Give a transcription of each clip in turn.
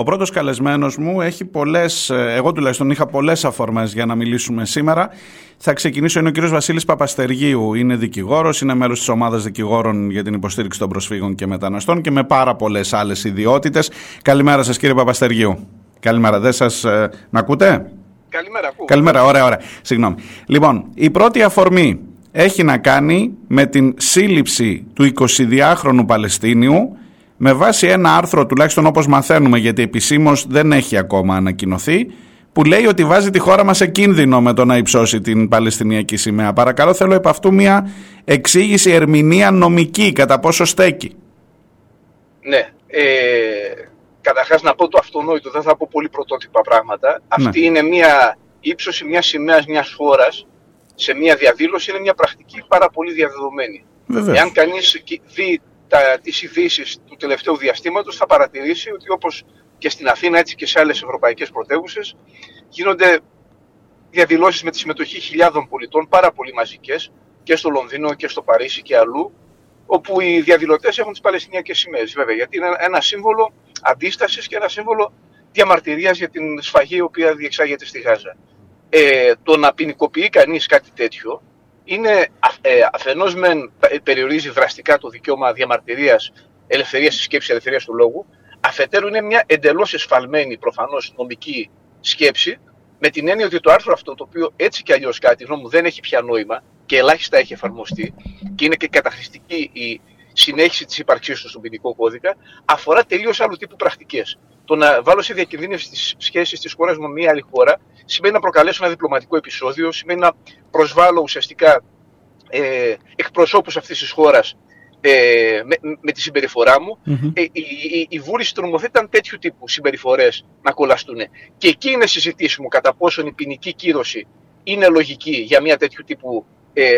Ο πρώτος καλεσμένος μου έχει πολλές, ε, εγώ τουλάχιστον είχα πολλές αφορμές για να μιλήσουμε σήμερα. Θα ξεκινήσω, είναι ο κύριος Βασίλης Παπαστεργίου. Είναι δικηγόρος, είναι μέλος της ομάδας δικηγόρων για την υποστήριξη των προσφύγων και μεταναστών και με πάρα πολλές άλλες ιδιότητες. Καλημέρα σας, κύριε Παπαστεργίου. Καλημέρα, δεν σας. Ε, να ακούτε; Καλημέρα, ακούω. Καλημέρα, ωραία, ωραία. Συγγνώμη. Λοιπόν, η πρώτη αφορμή έχει να κάνει με την σύλληψη του 22χρονου Παλαιστίνιου με βάση ένα άρθρο, τουλάχιστον όπως μαθαίνουμε, γιατί επισήμως δεν έχει ακόμα ανακοινωθεί, που λέει ότι βάζει τη χώρα μας σε κίνδυνο με το να υψώσει την Παλαιστινιακή σημαία. Παρακαλώ θέλω επ' αυτού μια εξήγηση, ερμηνεία νομική, κατά πόσο στέκει. Ναι, ε, καταρχάς να πω το αυτονόητο, δεν θα πω πολύ πρωτότυπα πράγματα. Ναι. Αυτή είναι μια ύψωση μιας σημαίας μιας χώρας σε μια διαδήλωση, είναι μια πρακτική πάρα πολύ διαδεδομένη. Βεβαίως. Εάν κανείς δει τα, τις ειδήσεις του τελευταίου διαστήματος θα παρατηρήσει ότι όπως και στην Αθήνα έτσι και σε άλλες ευρωπαϊκές πρωτεύουσες γίνονται διαδηλώσεις με τη συμμετοχή χιλιάδων πολιτών πάρα πολύ μαζικές και στο Λονδίνο και στο Παρίσι και αλλού όπου οι διαδηλωτές έχουν τις Παλαιστινιακές σημαίες βέβαια γιατί είναι ένα σύμβολο αντίστασης και ένα σύμβολο διαμαρτυρίας για την σφαγή η οποία διεξάγεται στη Γάζα. Ε, το να ποινικοποιεί κανείς κάτι τέτοιο είναι ε, αφενός μεν περιορίζει δραστικά το δικαίωμα διαμαρτυρίας, ελευθερίας της σκέψης, ελευθερίας του λόγου, αφετέρου είναι μια εντελώς εσφαλμένη προφανώς νομική σκέψη, με την έννοια ότι το άρθρο αυτό, το οποίο έτσι κι αλλιώς κάτι γνώμη μου δεν έχει πια νόημα και ελάχιστα έχει εφαρμοστεί και είναι και καταχρηστική η συνέχιση της ύπαρξής του στον ποινικό κώδικα, αφορά τελείως άλλου τύπου πρακτικές. Το να βάλω σε διακινδύνευση τις σχέσεις της χώρας με μια άλλη χώρα σημαίνει να προκαλέσω ένα διπλωματικό επεισόδιο, σημαίνει να προσβάλλω ουσιαστικά ε, εκπροσώπους αυτής της χώρας ε, με, με, τη συμπεριφορά μου. Mm-hmm. Ε, η, η, η βούλησης του νομοθέτη ήταν τέτοιου τύπου συμπεριφορές να κολλαστούν. Και εκεί είναι συζητήσιμο κατά πόσον η ποινική κύρωση είναι λογική για μια τέτοιου τύπου ε,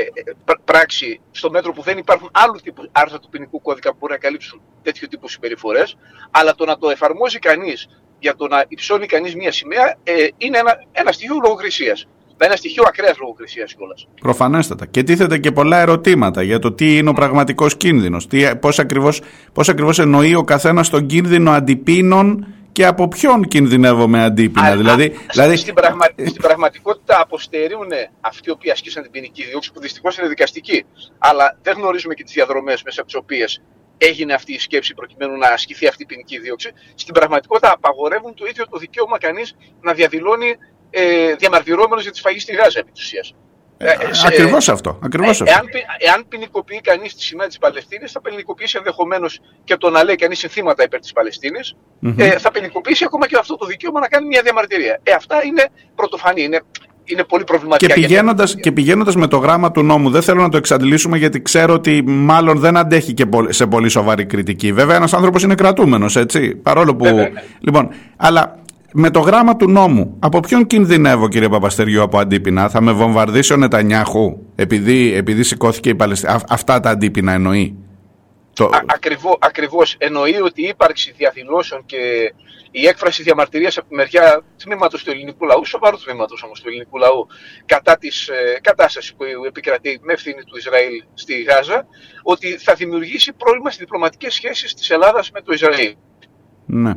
πράξη στο μέτρο που δεν υπάρχουν άλλου τύπου άρθρα του ποινικού κώδικα που μπορεί να καλύψουν τέτοιου τύπου συμπεριφορές αλλά το να το εφαρμόζει κανείς για το να υψώνει κανείς μία σημαία ε, είναι ένα, ένα στοιχείο λογοκρισίας. Ένα στοιχείο ακραίας λογοκρισίας κιόλας. Προφανέστατα. Και τίθεται και πολλά ερωτήματα για το τι είναι ο πραγματικός κίνδυνος. Πώς ακριβώς πώς ακριβώς εννοεί ο καθένας τον κίνδυνο αντιπίνων και από ποιον κινδυνεύω με αντίπεινα. Α, δηλαδή, α, δηλαδή... Στην, πραγμα... στην πραγματικότητα αποστερούν αυτοί οι οποίοι ασκήσαν την ποινική δίωξη, που δυστυχώς είναι δικαστική. Αλλά δεν γνωρίζουμε και τις διαδρομές μέσα από τις οποίες έγινε αυτή η σκέψη προκειμένου να ασκηθεί αυτή η ποινική δίωξη, στην πραγματικότητα απαγορεύουν το ίδιο το δικαίωμα κανείς να διαδηλώνει ε, διαμαρτυρόμενος για τη σφαγή στη Γάζα επί της ουσίας. Ε, ε, Ακριβώς αυτό. Ακριβώς ε, αυτό. Εάν, εάν ποινικοποιεί κανείς τη σημαία της Παλαιστίνης, θα ποινικοποιήσει ενδεχομένως και το να λέει κανείς συνθήματα υπέρ της παλαιστινη mm-hmm. Ε, θα ποινικοποιήσει ακόμα και αυτό το δικαίωμα να κάνει μια διαμαρτυρία. Ε, αυτά είναι πρωτοφανή. Είναι είναι πολύ προβληματικά. Και πηγαίνοντα και πηγαίνοντας με το γράμμα του νόμου, δεν θέλω να το εξαντλήσουμε γιατί ξέρω ότι μάλλον δεν αντέχει και σε πολύ σοβαρή κριτική. Βέβαια, ένας άνθρωπος είναι κρατούμενος, έτσι. Παρόλο που. Βέβαια, ναι. Λοιπόν, αλλά με το γράμμα του νόμου, από ποιον κινδυνεύω, κύριε Παπαστεριού, από αντίπεινα, θα με βομβαρδίσει ο Νετανιάχου, επειδή, επειδή σηκώθηκε η Παλαιστίνη. Αυτά τα αντίπεινα εννοεί. Το... Α, ακριβώς, ακριβώς εννοεί ότι η ύπαρξη διαδηλώσεων και η έκφραση διαμαρτυρίας από τη μεριά τμήματος του ελληνικού λαού, σοβαρού τμήματος όμως του ελληνικού λαού, κατά της ε, κατάστασης που επικρατεί με ευθύνη του Ισραήλ στη Γάζα, ότι θα δημιουργήσει πρόβλημα στις διπλωματικές σχέσεις της Ελλάδας με το Ισραήλ. Ναι.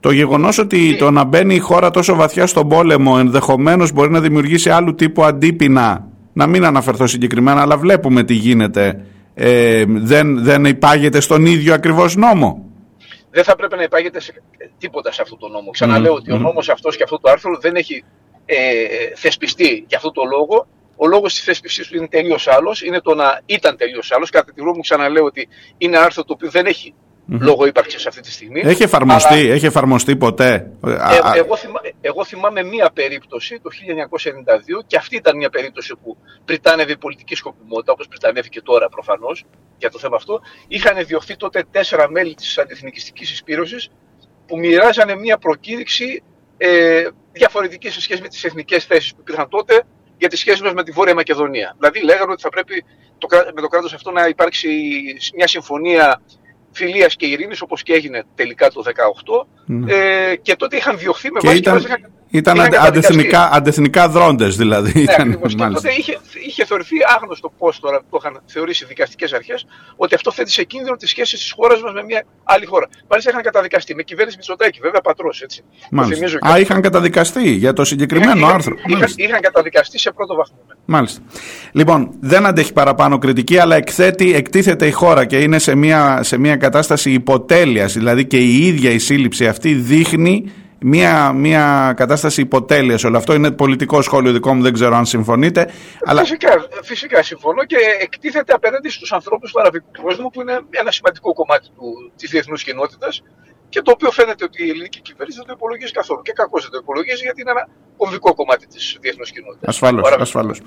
Το γεγονός ότι το να μπαίνει η χώρα τόσο βαθιά στον πόλεμο ενδεχομένως μπορεί να δημιουργήσει άλλου τύπου αντίπεινα, να μην αναφερθώ συγκεκριμένα, αλλά βλέπουμε τι γίνεται ε, δεν, δεν υπάγεται στον ίδιο ακριβώς νόμο. Δεν θα πρέπει να υπάγεται σε τίποτα σε αυτό το νόμο. Ξαναλέω ότι ο νόμος αυτός και αυτό το άρθρο δεν έχει ε, θεσπιστεί για αυτό το λόγο. Ο λόγος της θέσπισης του είναι τελείως άλλος. Είναι το να ήταν τελείως άλλος. Κατά τη γνώμη μου ξαναλέω ότι είναι άρθρο το οποίο δεν έχει mm-hmm. λόγω ύπαρξης αυτή τη στιγμή. Έχει εφαρμοστεί, αλλά... έχει εφαρμοστεί ποτέ; Ε, εγώ, θυμά, εγώ θυμάμαι μία περίπτωση το 1992 και αυτή ήταν μια περίπτωση που πριτάνευε η πολιτική σκοπιμότητα, όπως πριτανεύει και τώρα προφανώς για το θέμα αυτό. Είχαν διωχθεί τότε τέσσερα μέλη της αντιεθνικιστική εισπήρωσης που μοιράζανε μία προκήρυξη ε, διαφορετική σε σχέση με τις εθνικές θέσεις που υπήρχαν τότε για τις σχέσεις μας με τη Βόρεια Μακεδονία. Δηλαδή, λέγανε ότι θα πρέπει το, με το κράτος αυτό να υπάρξει μια συμφωνία φιλίας και ειρήνης όπως και έγινε τελικά το 2018 ναι. ε, και τότε είχαν διωχθεί με βάση ήταν, Ήταν αντεθνικά, αντεθνικά δρόντες δηλαδή. Ναι, ήταν, ακριβώς. Και τότε είχε, είχε θεωρηθεί άγνωστο πώς τώρα το είχαν θεωρήσει οι δικαστικές αρχές ότι αυτό θέτει σε κίνδυνο τις σχέσεις της χώρας μας με μια άλλη χώρα. Μάλιστα είχαν καταδικαστεί με κυβέρνηση Μητσοτάκη, βέβαια πατρός έτσι. Μάλιστα. Α, είχαν καταδικαστεί για το συγκεκριμένο είχαν, άρθρο. Είχαν, είχαν, καταδικαστεί σε πρώτο βαθμό. Ναι. Μάλιστα. Λοιπόν, δεν αντέχει παραπάνω κριτική, αλλά εκθέτει, εκτίθεται η χώρα και είναι σε μια, σε μια κατάσταση υποτέλειας. Δηλαδή και η ίδια η σύλληψη αυτή δείχνει μια, μια κατάσταση υποτέλειας. Όλο αυτό είναι πολιτικό σχόλιο δικό μου, δεν ξέρω αν συμφωνείτε. Αλλά... Φυσικά, φυσικά συμφωνώ και εκτίθεται απέναντι στους ανθρώπους του αραβικού κόσμου, που είναι ένα σημαντικό κομμάτι της διεθνούς κοινότητας και το οποίο φαίνεται ότι η ελληνική κυβέρνηση δεν το υπολογίζει καθόλου. Και κακώς δεν το υπολογίζει γιατί είναι ένα κομβικό κομμάτι της διεθνούς κοινότητας. Ασφαλώς. Ασφαλώς.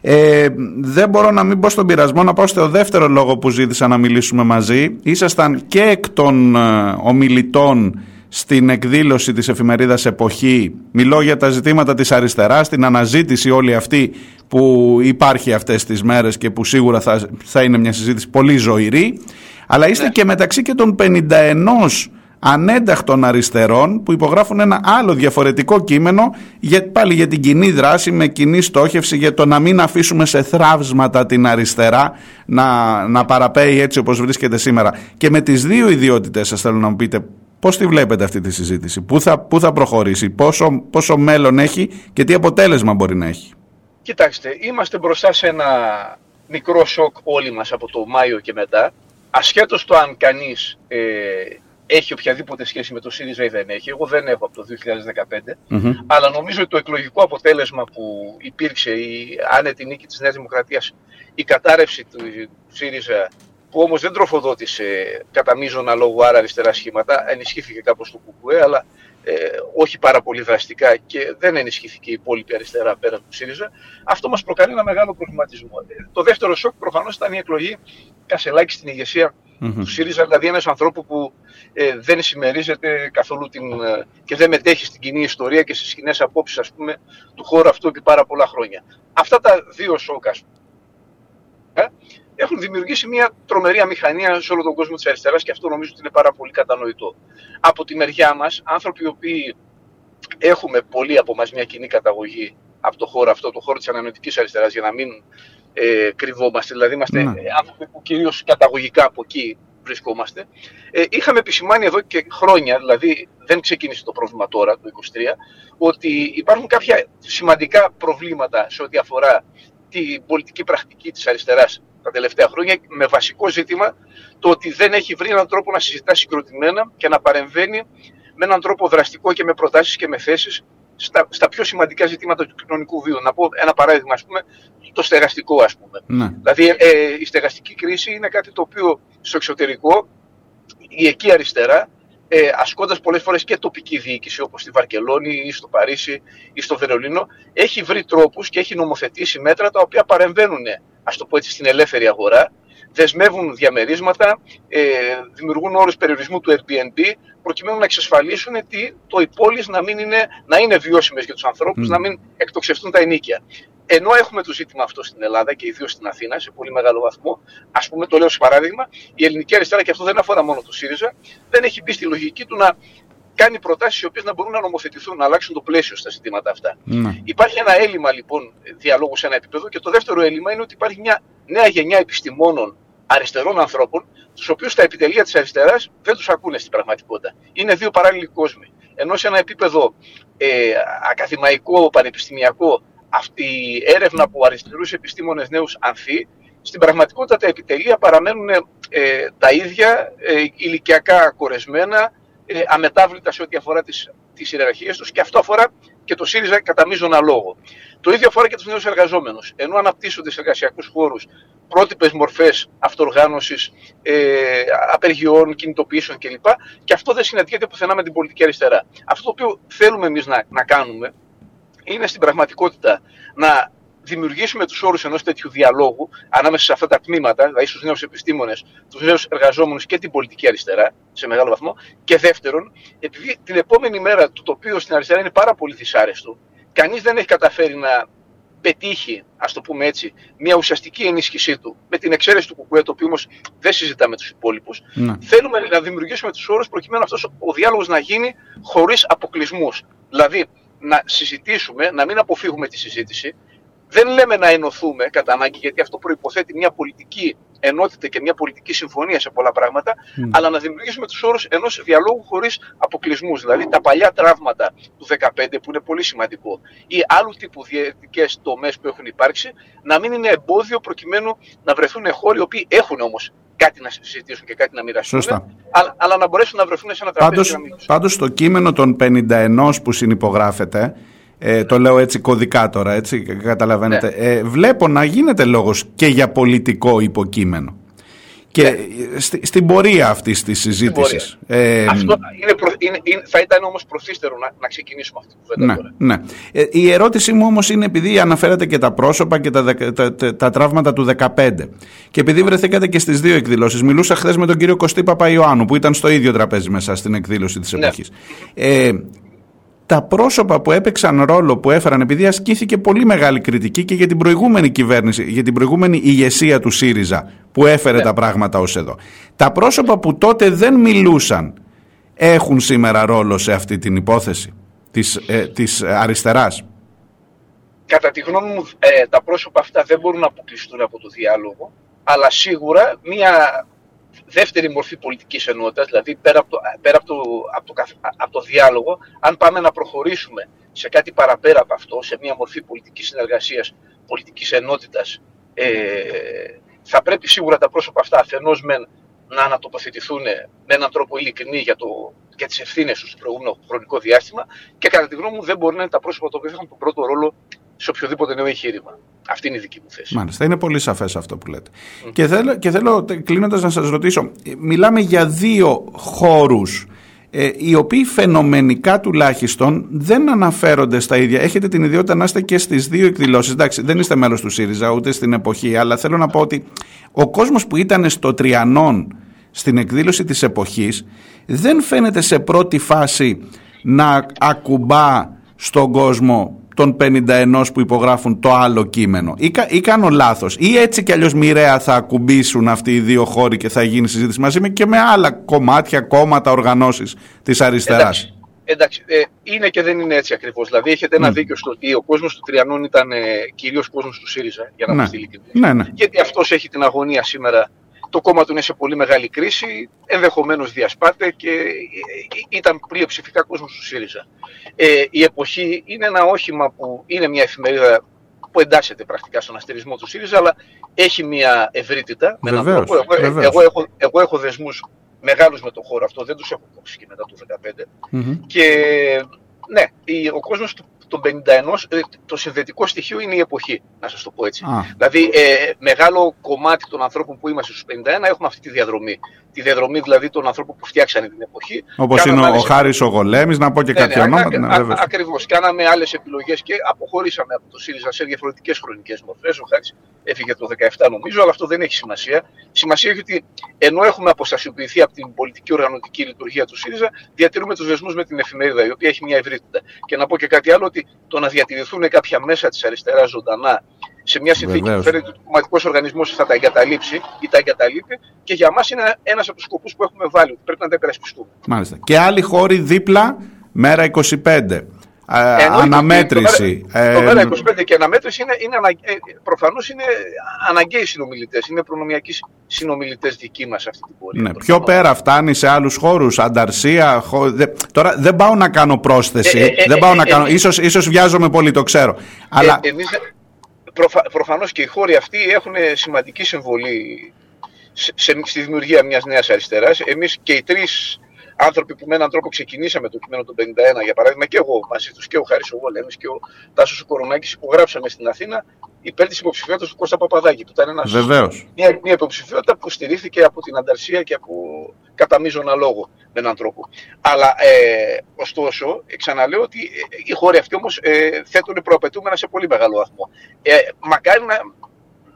Ε, δεν μπορώ να μην πω στον πειρασμό να πάω στο δεύτερο λόγο που ζήτησα να μιλήσουμε μαζί. Ήσασταν και εκ των ε, ομιλητών στην εκδήλωση της εφημερίδας Εποχή. Μιλώ για τα ζητήματα της αριστεράς, την αναζήτηση όλη αυτή που υπάρχει αυτές τις μέρες και που σίγουρα θα, θα είναι μια συζήτηση πολύ ζωηρή. Αλλά είστε ναι. και μεταξύ και των 51 ανένταχτων αριστερών που υπογράφουν ένα άλλο διαφορετικό κείμενο για, πάλι για την κοινή δράση με κοινή στόχευση για το να μην αφήσουμε σε θράψματα την αριστερά να, να παραπέει έτσι όπως βρίσκεται σήμερα. Και με τις δύο ιδιότητες σας θέλω να μου πείτε πώς τη βλέπετε αυτή τη συζήτηση, πού θα, πού θα προχωρήσει, πόσο, πόσο μέλλον έχει και τι αποτέλεσμα μπορεί να έχει; Κοιτάξτε, είμαστε μπροστά σε ένα μικρό σοκ όλοι μας από το Μάιο και μετά, ασχέτως το αν κανείς ε, έχει οποιαδήποτε σχέση με το ΣΥΡΙΖΑ ή δεν έχει. Εγώ δεν έχω από το 2015. Αλλά νομίζω ότι το εκλογικό αποτέλεσμα που υπήρξε, η άνετη νίκη της Νέας Δημοκρατίας, η κατάρρευση του ΣΥΡΙΖΑ, που όμως δεν τροφοδότησε κατά μείζωνα λόγου άρα αριστερά σχήματα, ενισχύθηκε κάπως το ΚΚΕ, αλλά ε, όχι πάρα πολύ δραστικά και δεν ενισχύθηκε η υπόλοιπη αριστερά πέρα του ΣΥΡΙΖΑ, αυτό μας προκαλεί ένα μεγάλο προβληματισμό. Ε, το δεύτερο σοκ προφανώς ήταν η εκλογή Κασελάκη στην ηγεσία mm-hmm. του ΣΥΡΙΖΑ, δηλαδή ένας ανθρώπου που ε, δεν συμμερίζεται καθόλου την, ε, και δεν μετέχει στην κοινή ιστορία και στις κοινές απόψεις του χώρου αυτού επί πάρα πολλά χρόνια. Αυτά τα δύο σοκ, ε, έχουν δημιουργήσει μια τρομερή αμηχανία σε όλο τον κόσμο της αριστεράς και αυτό νομίζω ότι είναι πάρα πολύ κατανοητό. Από τη μεριά μας, άνθρωποι οι οποίοι έχουμε πολύ από εμά μια κοινή καταγωγή από το χώρο αυτό, το χώρο της ανανεωτικής αριστεράς, για να μην ε, κρυβόμαστε. Δηλαδή, είμαστε ναι. άνθρωποι που κυρίως καταγωγικά από εκεί βρισκόμαστε. Ε, είχαμε επισημάνει εδώ και χρόνια, δηλαδή δεν ξεκίνησε το πρόβλημα τώρα, το 2023, ότι υπάρχουν κάποια σημαντικά προβλήματα σε ό,τι αφορά την πολιτική πρακτική της αριστεράς τα τελευταία χρόνια, με βασικό ζήτημα το ότι δεν έχει βρει έναν τρόπο να συζητά συγκροτημένα και να παρεμβαίνει με έναν τρόπο δραστικό και με προτάσεις και με θέσεις στα, στα πιο σημαντικά ζητήματα του κοινωνικού βίου. Να πω ένα παράδειγμα, ας πούμε, το στεγαστικό, ας πούμε. Ναι. Δηλαδή, ε, η στεγαστική κρίση είναι κάτι το οποίο στο εξωτερικό, η εκεί αριστερά, ε, ασκώντας πολλές φορές και τοπική διοίκηση, όπως στη Βαρκελόνη ή στο Παρίσι ή στο Βερολίνο, έχει βρει τρόπους και έχει νομοθετήσει μέτρα τα οποία παρεμβαίνουν, ας το πω έτσι, στην ελεύθερη αγορά, δεσμεύουν διαμερίσματα, ε, δημιουργούν όρους περιορισμού του Airbnb, προκειμένου να εξασφαλίσουν ότι το οι να, μην είναι, να είναι βιώσιμες για τους ανθρώπους, να μην εκτοξευτούν τα ενίκια. Ενώ έχουμε το ζήτημα αυτό στην Ελλάδα και ιδίως στην Αθήνα σε πολύ μεγάλο βαθμό, ας πούμε, το λέω σε παράδειγμα, η ελληνική αριστερά, και αυτό δεν αφορά μόνο το ΣΥΡΙΖΑ, δεν έχει μπει στη λογική του να κάνει προτάσεις οι οποίες να μπορούν να νομοθετηθούν, να αλλάξουν το πλαίσιο στα ζητήματα αυτά. Ναι. Υπάρχει ένα έλλειμμα λοιπόν διαλόγου σε ένα επίπεδο και το δεύτερο έλλειμμα είναι ότι υπάρχει μια νέα γενιά επιστημόνων αριστερών ανθρώπων, τους οποίους τα επιτελεία της αριστεράς δεν τους ακούνε στην πραγματικότητα. Είναι δύο παράλληλοι κόσμοι. Ενώ σε ένα επίπεδο ε, ακαδημαϊκό, πανεπιστημιακό, αυτή η έρευνα από αριστερούς επιστήμονες νέους ανθεί, στην πραγματικότητα τα επιτελεία παραμένουν ε, τα ίδια, ε, ηλικιακά κορεσμένα, ε, αμετάβλητα σε ό,τι αφορά τις, τις ιεραρχίες τους και αυτό αφορά και το ΣΥΡΙΖΑ κατά μείζωνα λόγο. Το ίδιο αφορά και τους νέους εργαζόμενους. Ενώ αναπτύσσονται σε εργασιακούς χώρους πρότυπες μορφές αυτοργάνωσης, ε, απεργιών, κινητοποιήσεων κλπ. Και αυτό δεν συναντιέται πουθενά με την πολιτική αριστερά. Αυτό το οποίο θέλουμε εμείς να, να κάνουμε είναι στην πραγματικότητα να δημιουργήσουμε τους όρους ενός τέτοιου διαλόγου ανάμεσα σε αυτά τα τμήματα, δηλαδή στους νέους επιστήμονες, τους νέους εργαζόμενους και την πολιτική αριστερά, σε μεγάλο βαθμό. Και δεύτερον, επειδή την επόμενη μέρα το τοπίο στην αριστερά είναι πάρα πολύ δυσάρεστο, κανείς δεν έχει καταφέρει να πετύχει, ας το πούμε έτσι, μια ουσιαστική ενίσχυσή του, με την εξαίρεση του Κουκουέ, το οποίο όμως δεν συζητά με τους υπόλοιπους, ναι. θέλουμε να δημιουργήσουμε τους όρους προκειμένου αυτός ο διάλογος να γίνει χωρίς αποκλεισμούς. Δηλαδή, να συζητήσουμε, να μην αποφύγουμε τη συζήτηση. Δεν λέμε να ενωθούμε κατά ανάγκη, γιατί αυτό προϋποθέτει μια πολιτική ενότητα και μια πολιτική συμφωνία σε πολλά πράγματα, αλλά να δημιουργήσουμε τους όρους ενός διαλόγου χωρίς αποκλεισμούς. Δηλαδή τα παλιά τραύματα του 2015, που είναι πολύ σημαντικό, ή άλλου τύπου διαιτητικές τομές που έχουν υπάρξει, να μην είναι εμπόδιο προκειμένου να βρεθούν χώροι οι οποίοι έχουν όμως κάτι να συζητήσουν και κάτι να μοιραστούν. Αλλά, αλλά να μπορέσουν να βρεθούν σε ένα τραπέζι. Πάντως, στο κείμενο των 51 που συνυπογράφεται, ε, το λέω έτσι κωδικά τώρα, έτσι, καταλαβαίνετε. Ναι. Ε, βλέπω να γίνεται λόγος και για πολιτικό υποκείμενο. Και ναι. στην πορεία αυτή της συζήτησης. Ε, Αυτό είναι είναι, είναι, θα ήταν όμως προθύστερο να, να ξεκινήσουμε αυτή τη κουβέντα. Ναι, ναι. Ε, η ερώτησή μου όμως είναι επειδή αναφέρατε και τα πρόσωπα και τα, τα, τα, τα τραύματα του 2015. Και επειδή βρεθήκατε και στις δύο εκδηλώσεις. Μιλούσα χθες με τον κύριο Κωστή Παπαϊωάννου που ήταν στο ίδιο τραπέζι με στην εκδήλωση της εποχής. Ε, τα πρόσωπα που έπαιξαν ρόλο που έφεραν, επειδή ασκήθηκε πολύ μεγάλη κριτική και για την προηγούμενη κυβέρνηση, για την προηγούμενη ηγεσία του ΣΥΡΙΖΑ που έφερε ναι. τα πράγματα ως εδώ. Τα πρόσωπα που τότε δεν μιλούσαν έχουν σήμερα ρόλο σε αυτή την υπόθεση της, ε, της αριστεράς. Κατά τη γνώμη μου ε, τα πρόσωπα αυτά δεν μπορούν να αποκλειστούν από το διάλογο, αλλά σίγουρα μια δεύτερη μορφή πολιτικής ενότητας, δηλαδή πέρα από το, πέρα από το, από το, από το διάλογο, αν πάμε να προχωρήσουμε σε κάτι παραπέρα από αυτό, σε μια μορφή πολιτικής συνεργασίας, πολιτικής ενότητας, ε, θα πρέπει σίγουρα τα πρόσωπα αυτά αφενός μεν να ανατοποθετηθούν με έναν τρόπο ειλικρινή για, το, για τις ευθύνες τους στο προηγούμενο χρονικό διάστημα και κατά τη γνώμη μου δεν μπορεί να είναι τα πρόσωπα τα οποία έχουν τον πρώτο ρόλο σε οποιοδήποτε νέο εγχείρημα. Αυτή είναι η δική μου θέση. Μάλιστα, είναι πολύ σαφές αυτό που λέτε. Και θέλω, και θέλω κλείνοντας να σας ρωτήσω, μιλάμε για δύο χώρους ε, οι οποίοι φαινομενικά τουλάχιστον δεν αναφέρονται στα ίδια. Έχετε την ιδιότητα να είστε και στις δύο εκδηλώσεις. Εντάξει, δεν είστε μέλος του ΣΥΡΙΖΑ ούτε στην εποχή, αλλά θέλω να πω ότι ο κόσμος που ήταν στο Τριανόν στην εκδήλωση της εποχής δεν φαίνεται σε πρώτη φάση να ακουμπά στον κόσμο των 51 που υπογράφουν το άλλο κείμενο. Ή, ή κάνω λάθος. Ή έτσι κι αλλιώς μοιραία θα ακουμπήσουν αυτοί οι δύο χώροι και θα γίνει συζήτηση μαζί με και με άλλα κομμάτια, κόμματα, οργανώσεις της αριστεράς. Εντάξει. Εντάξει, ε, είναι και δεν είναι έτσι ακριβώς. Δηλαδή, έχετε ένα mm. δίκιο στο ότι ο κόσμος του Τριανών ήταν ε, κυρίως κόσμος του ΣΥΡΙΖΑ, για να ναι. είμαστε ναι, ναι. Γιατί αυτός έχει την αγωνία σήμερα το κόμμα του είναι σε πολύ μεγάλη κρίση, ενδεχομένως διασπάται και ήταν πλειοψηφικά κόσμος του ΣΥΡΙΖΑ. Ε, η εποχή είναι ένα όχημα που είναι μια εφημερίδα που εντάσσεται πρακτικά στον αστερισμό του ΣΥΡΙΖΑ, αλλά έχει μια ευρύτητα. Με βεβαίως, τρόπο. Εγώ, εγώ, έχω, εγώ έχω δεσμούς μεγάλους με τον χώρο αυτό, δεν τους έχω κόψει και μετά το 2015. Και ναι, ο κόσμος του των 51, ε, το συνδετικό στοιχείο είναι η εποχή, να σας το πω έτσι. Δηλαδή, ε, μεγάλο κομμάτι των ανθρώπων που είμαστε στους 51 έχουμε αυτή τη διαδρομή. Τη διαδρομή δηλαδή των ανθρώπων που φτιάξανε την εποχή. Όπως είναι άλλες... ο Χάρης ο Γολέμης, να πω και ναι, κάποια ναι, ονόματα. Ναι, ακριβώς. Κάναμε άλλες επιλογές και αποχωρήσαμε από το ΣΥΡΙΖΑ σε διαφορετικές χρονικές μορφές. Ο Χάρης έφυγε το 17 νομίζω, αλλά αυτό δεν έχει σημασία. Σημασία έχει ότι ενώ έχουμε αποστασιοποιηθεί από την πολιτική οργανωτική λειτουργία του ΣΥΡΙΖΑ, διατηρούμε τους δεσμούς με την εφημερίδα, η οποία έχει μια ευρύτητα. Και να πω και κάτι άλλο, ότι το να διατηρηθούν κάποια μέσα της αριστεράς ζωντανά σε μια συνθήκη που φαίνεται ότι ο κομματικό οργανισμός θα τα εγκαταλείψει ή τα εγκαταλείπει και για μας είναι ένας από τους σκοπούς που έχουμε βάλει, ότι πρέπει να τα υπερασπιστούμε. Μάλιστα. Και άλλοι χώροι δίπλα, μέρα 25 αναμέτρηση. Το, ε, το μέρα 25 και αναμέτρηση είναι, είναι ανα, ε, προφανώς είναι αναγκαίοι συνομιλητές, είναι προνομιακοί συνομιλητές δικοί μας αυτή την πορεία. Ναι, πιο πέρα φτάνει σε άλλους χώρους, ανταρσία, χω... δε, τώρα δεν πάω να κάνω πρόσθεση, ε, δεν πάω να κάνω, ίσως, ίσως βιάζομαι πολύ, το ξέρω. Αλλά... Εμείς, προφα, προφανώς και οι χώροι αυτοί έχουν σημαντική συμβολή σε, σε, στη δημιουργία μιας νέας αριστεράς. Εμείς και οι τρεις άνθρωποι που με έναν τρόπο ξεκινήσαμε το κείμενο του 51, για παράδειγμα, και εγώ μαζί τους και ο Χάρης ο Βολέμη και ο Τάσος Κορονάκη, υπογράψαμε στην Αθήνα υπέρ της υποψηφιότητας του Κώστα Παπαδάκη, που ήταν ένας, μια, μια υποψηφιότητα που στηρίχθηκε από την Ανταρσία και από κατά μείζωνα λόγο με έναν τρόπο. Αλλά ε, ωστόσο, ξαναλέω ότι ε, οι χώροι αυτοί όμως ε, θέτουν προαπαιτούμενα σε πολύ μεγάλο βαθμό. Ε, μακάρι να,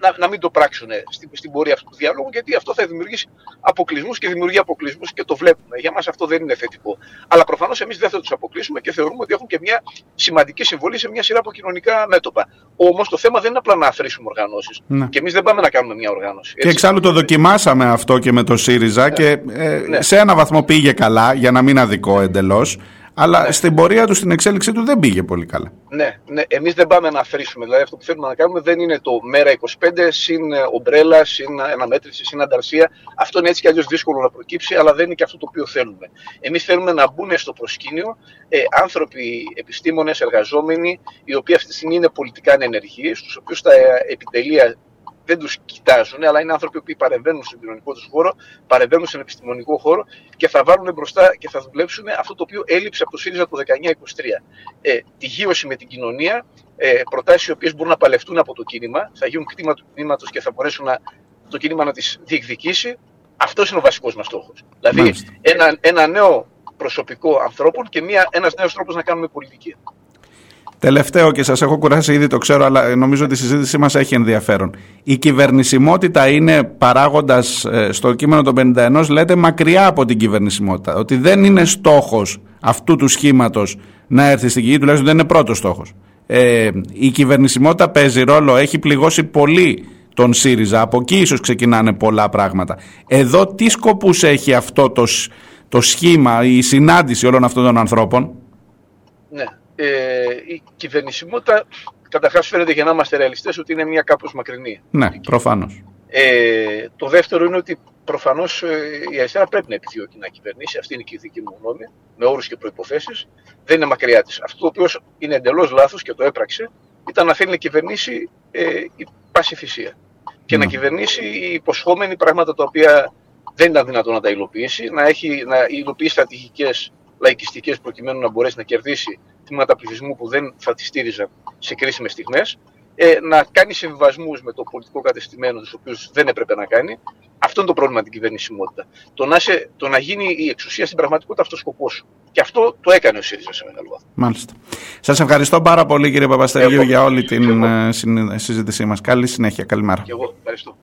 να, να μην το πράξουν στην, στην πορεία αυτού του διάλογου, γιατί αυτό θα δημιουργήσει αποκλεισμούς και δημιουργεί αποκλεισμούς και το βλέπουμε. Για μας αυτό δεν είναι θετικό. Αλλά προφανώς εμείς δεν θα τους αποκλείσουμε και θεωρούμε ότι έχουν και μια σημαντική συμβολή σε μια σειρά από κοινωνικά μέτωπα. Όμως το θέμα δεν είναι απλά να αφρίσουμε οργανώσεις. Ναι. Και εμείς δεν πάμε να κάνουμε μια οργάνωση. Έτσι. Και εξάλλου το δοκιμάσαμε αυτό και με το ΣΥΡΙΖΑ ναι. και ε, ναι. σε ένα βαθμό πήγε καλά, για να μην αδικό εντελώς. Αλλά ναι. στην πορεία του, στην εξέλιξή του δεν πήγε πολύ καλά. Ναι, ναι. εμείς δεν πάμε να αφρίσουμε. Δηλαδή αυτό που θέλουμε να κάνουμε δεν είναι το μέρα 25 συν ε, ομπρέλα, συν αναμέτρηση, συν ανταρσία. Αυτό είναι έτσι κι αλλιώς δύσκολο να προκύψει, αλλά δεν είναι και αυτό το οποίο θέλουμε. Εμείς θέλουμε να μπουν στο προσκήνιο ε, άνθρωποι, επιστήμονες, εργαζόμενοι, οι οποίοι αυτή τη στιγμή είναι πολιτικά ανενεργοί, στους οποίους τα επιτελεία δεν τους κοιτάζουν, αλλά είναι άνθρωποι που παρεμβαίνουν στον κοινωνικό τους χώρο, παρεμβαίνουν στον επιστημονικό χώρο και θα βάλουν μπροστά και θα δουλέψουν αυτό το οποίο έλειψε από το ΣΥΡΙΖΑ το 1923. Ε, τη γύρωση με την κοινωνία, ε, προτάσεις οι οποίες μπορούν να παλευτούν από το κίνημα, θα γίνουν κτήμα του κινήματο και θα μπορέσουν να, το κίνημα να τις διεκδικήσει. Αυτός είναι ο βασικός μας στόχος. Δηλαδή, ένα, ένα νέο προσωπικό ανθρώπων και ένας νέος τρόπος να κάνουμε πολιτική. Τελευταίο και σας έχω κουράσει ήδη το ξέρω αλλά νομίζω ότι η συζήτησή μας έχει ενδιαφέρον. Η κυβερνησιμότητα είναι παράγοντας ε, στο κείμενο των 51 λέτε μακριά από την κυβερνησιμότητα. Ότι δεν είναι στόχος αυτού του σχήματος να έρθει στην Κυριακή, τουλάχιστον δεν είναι πρώτος στόχος. Ε, η κυβερνησιμότητα παίζει ρόλο, έχει πληγώσει πολύ τον ΣΥΡΙΖΑ. Από εκεί ίσως ξεκινάνε πολλά πράγματα. Εδώ τι σκοπούς έχει αυτό το, το σχήμα, η συνάντηση όλων αυτών των ανθρώπων; Ναι ε, η κυβερνησιμότητα καταρχάς φαίνεται για να είμαστε ρεαλιστές ότι είναι μια κάπως μακρινή. Ναι, προφανώς. Ε, το δεύτερο είναι ότι προφανώς ε, η αριστερά πρέπει να επιδιώκει να κυβερνήσει. Αυτή είναι και η δική μου γνώμη, με όρους και προποθέσει. Δεν είναι μακριά της. Αυτό το οποίο είναι εντελώς λάθος και το έπραξε ήταν να θέλει να κυβερνήσει ε, η πάση θυσία. Και να ναι. κυβερνήσει υποσχόμενη πράγματα τα οποία δεν ήταν δυνατόν να τα υλοποιήσει, να, έχει, να υλοποιεί στρατηγικές λαϊκιστικές προκειμένου να μπορέσει να κερδίσει τμήματα πληθυσμού που δεν θα τη στήριζαν σε κρίσιμες στιγμές, ε, να κάνει συμβιβασμούς με το πολιτικό κατεστημένο, τους οποίους δεν έπρεπε να κάνει. Αυτό είναι το πρόβλημα την κυβερνησιμότητα. Το να, σε, το να γίνει η εξουσία στην πραγματικότητα αυτό σκοπός σου. Και αυτό το έκανε ο ΣΥΡΙΖΑ σε μεγάλο βαθμό. Μάλιστα. Σας ευχαριστώ πάρα πολύ, κύριε Παπαστεργίου, για όλη την ε, συζήτησή μας. Καλή συνέχεια. Καλημέρα. Και εγώ ευχαριστώ.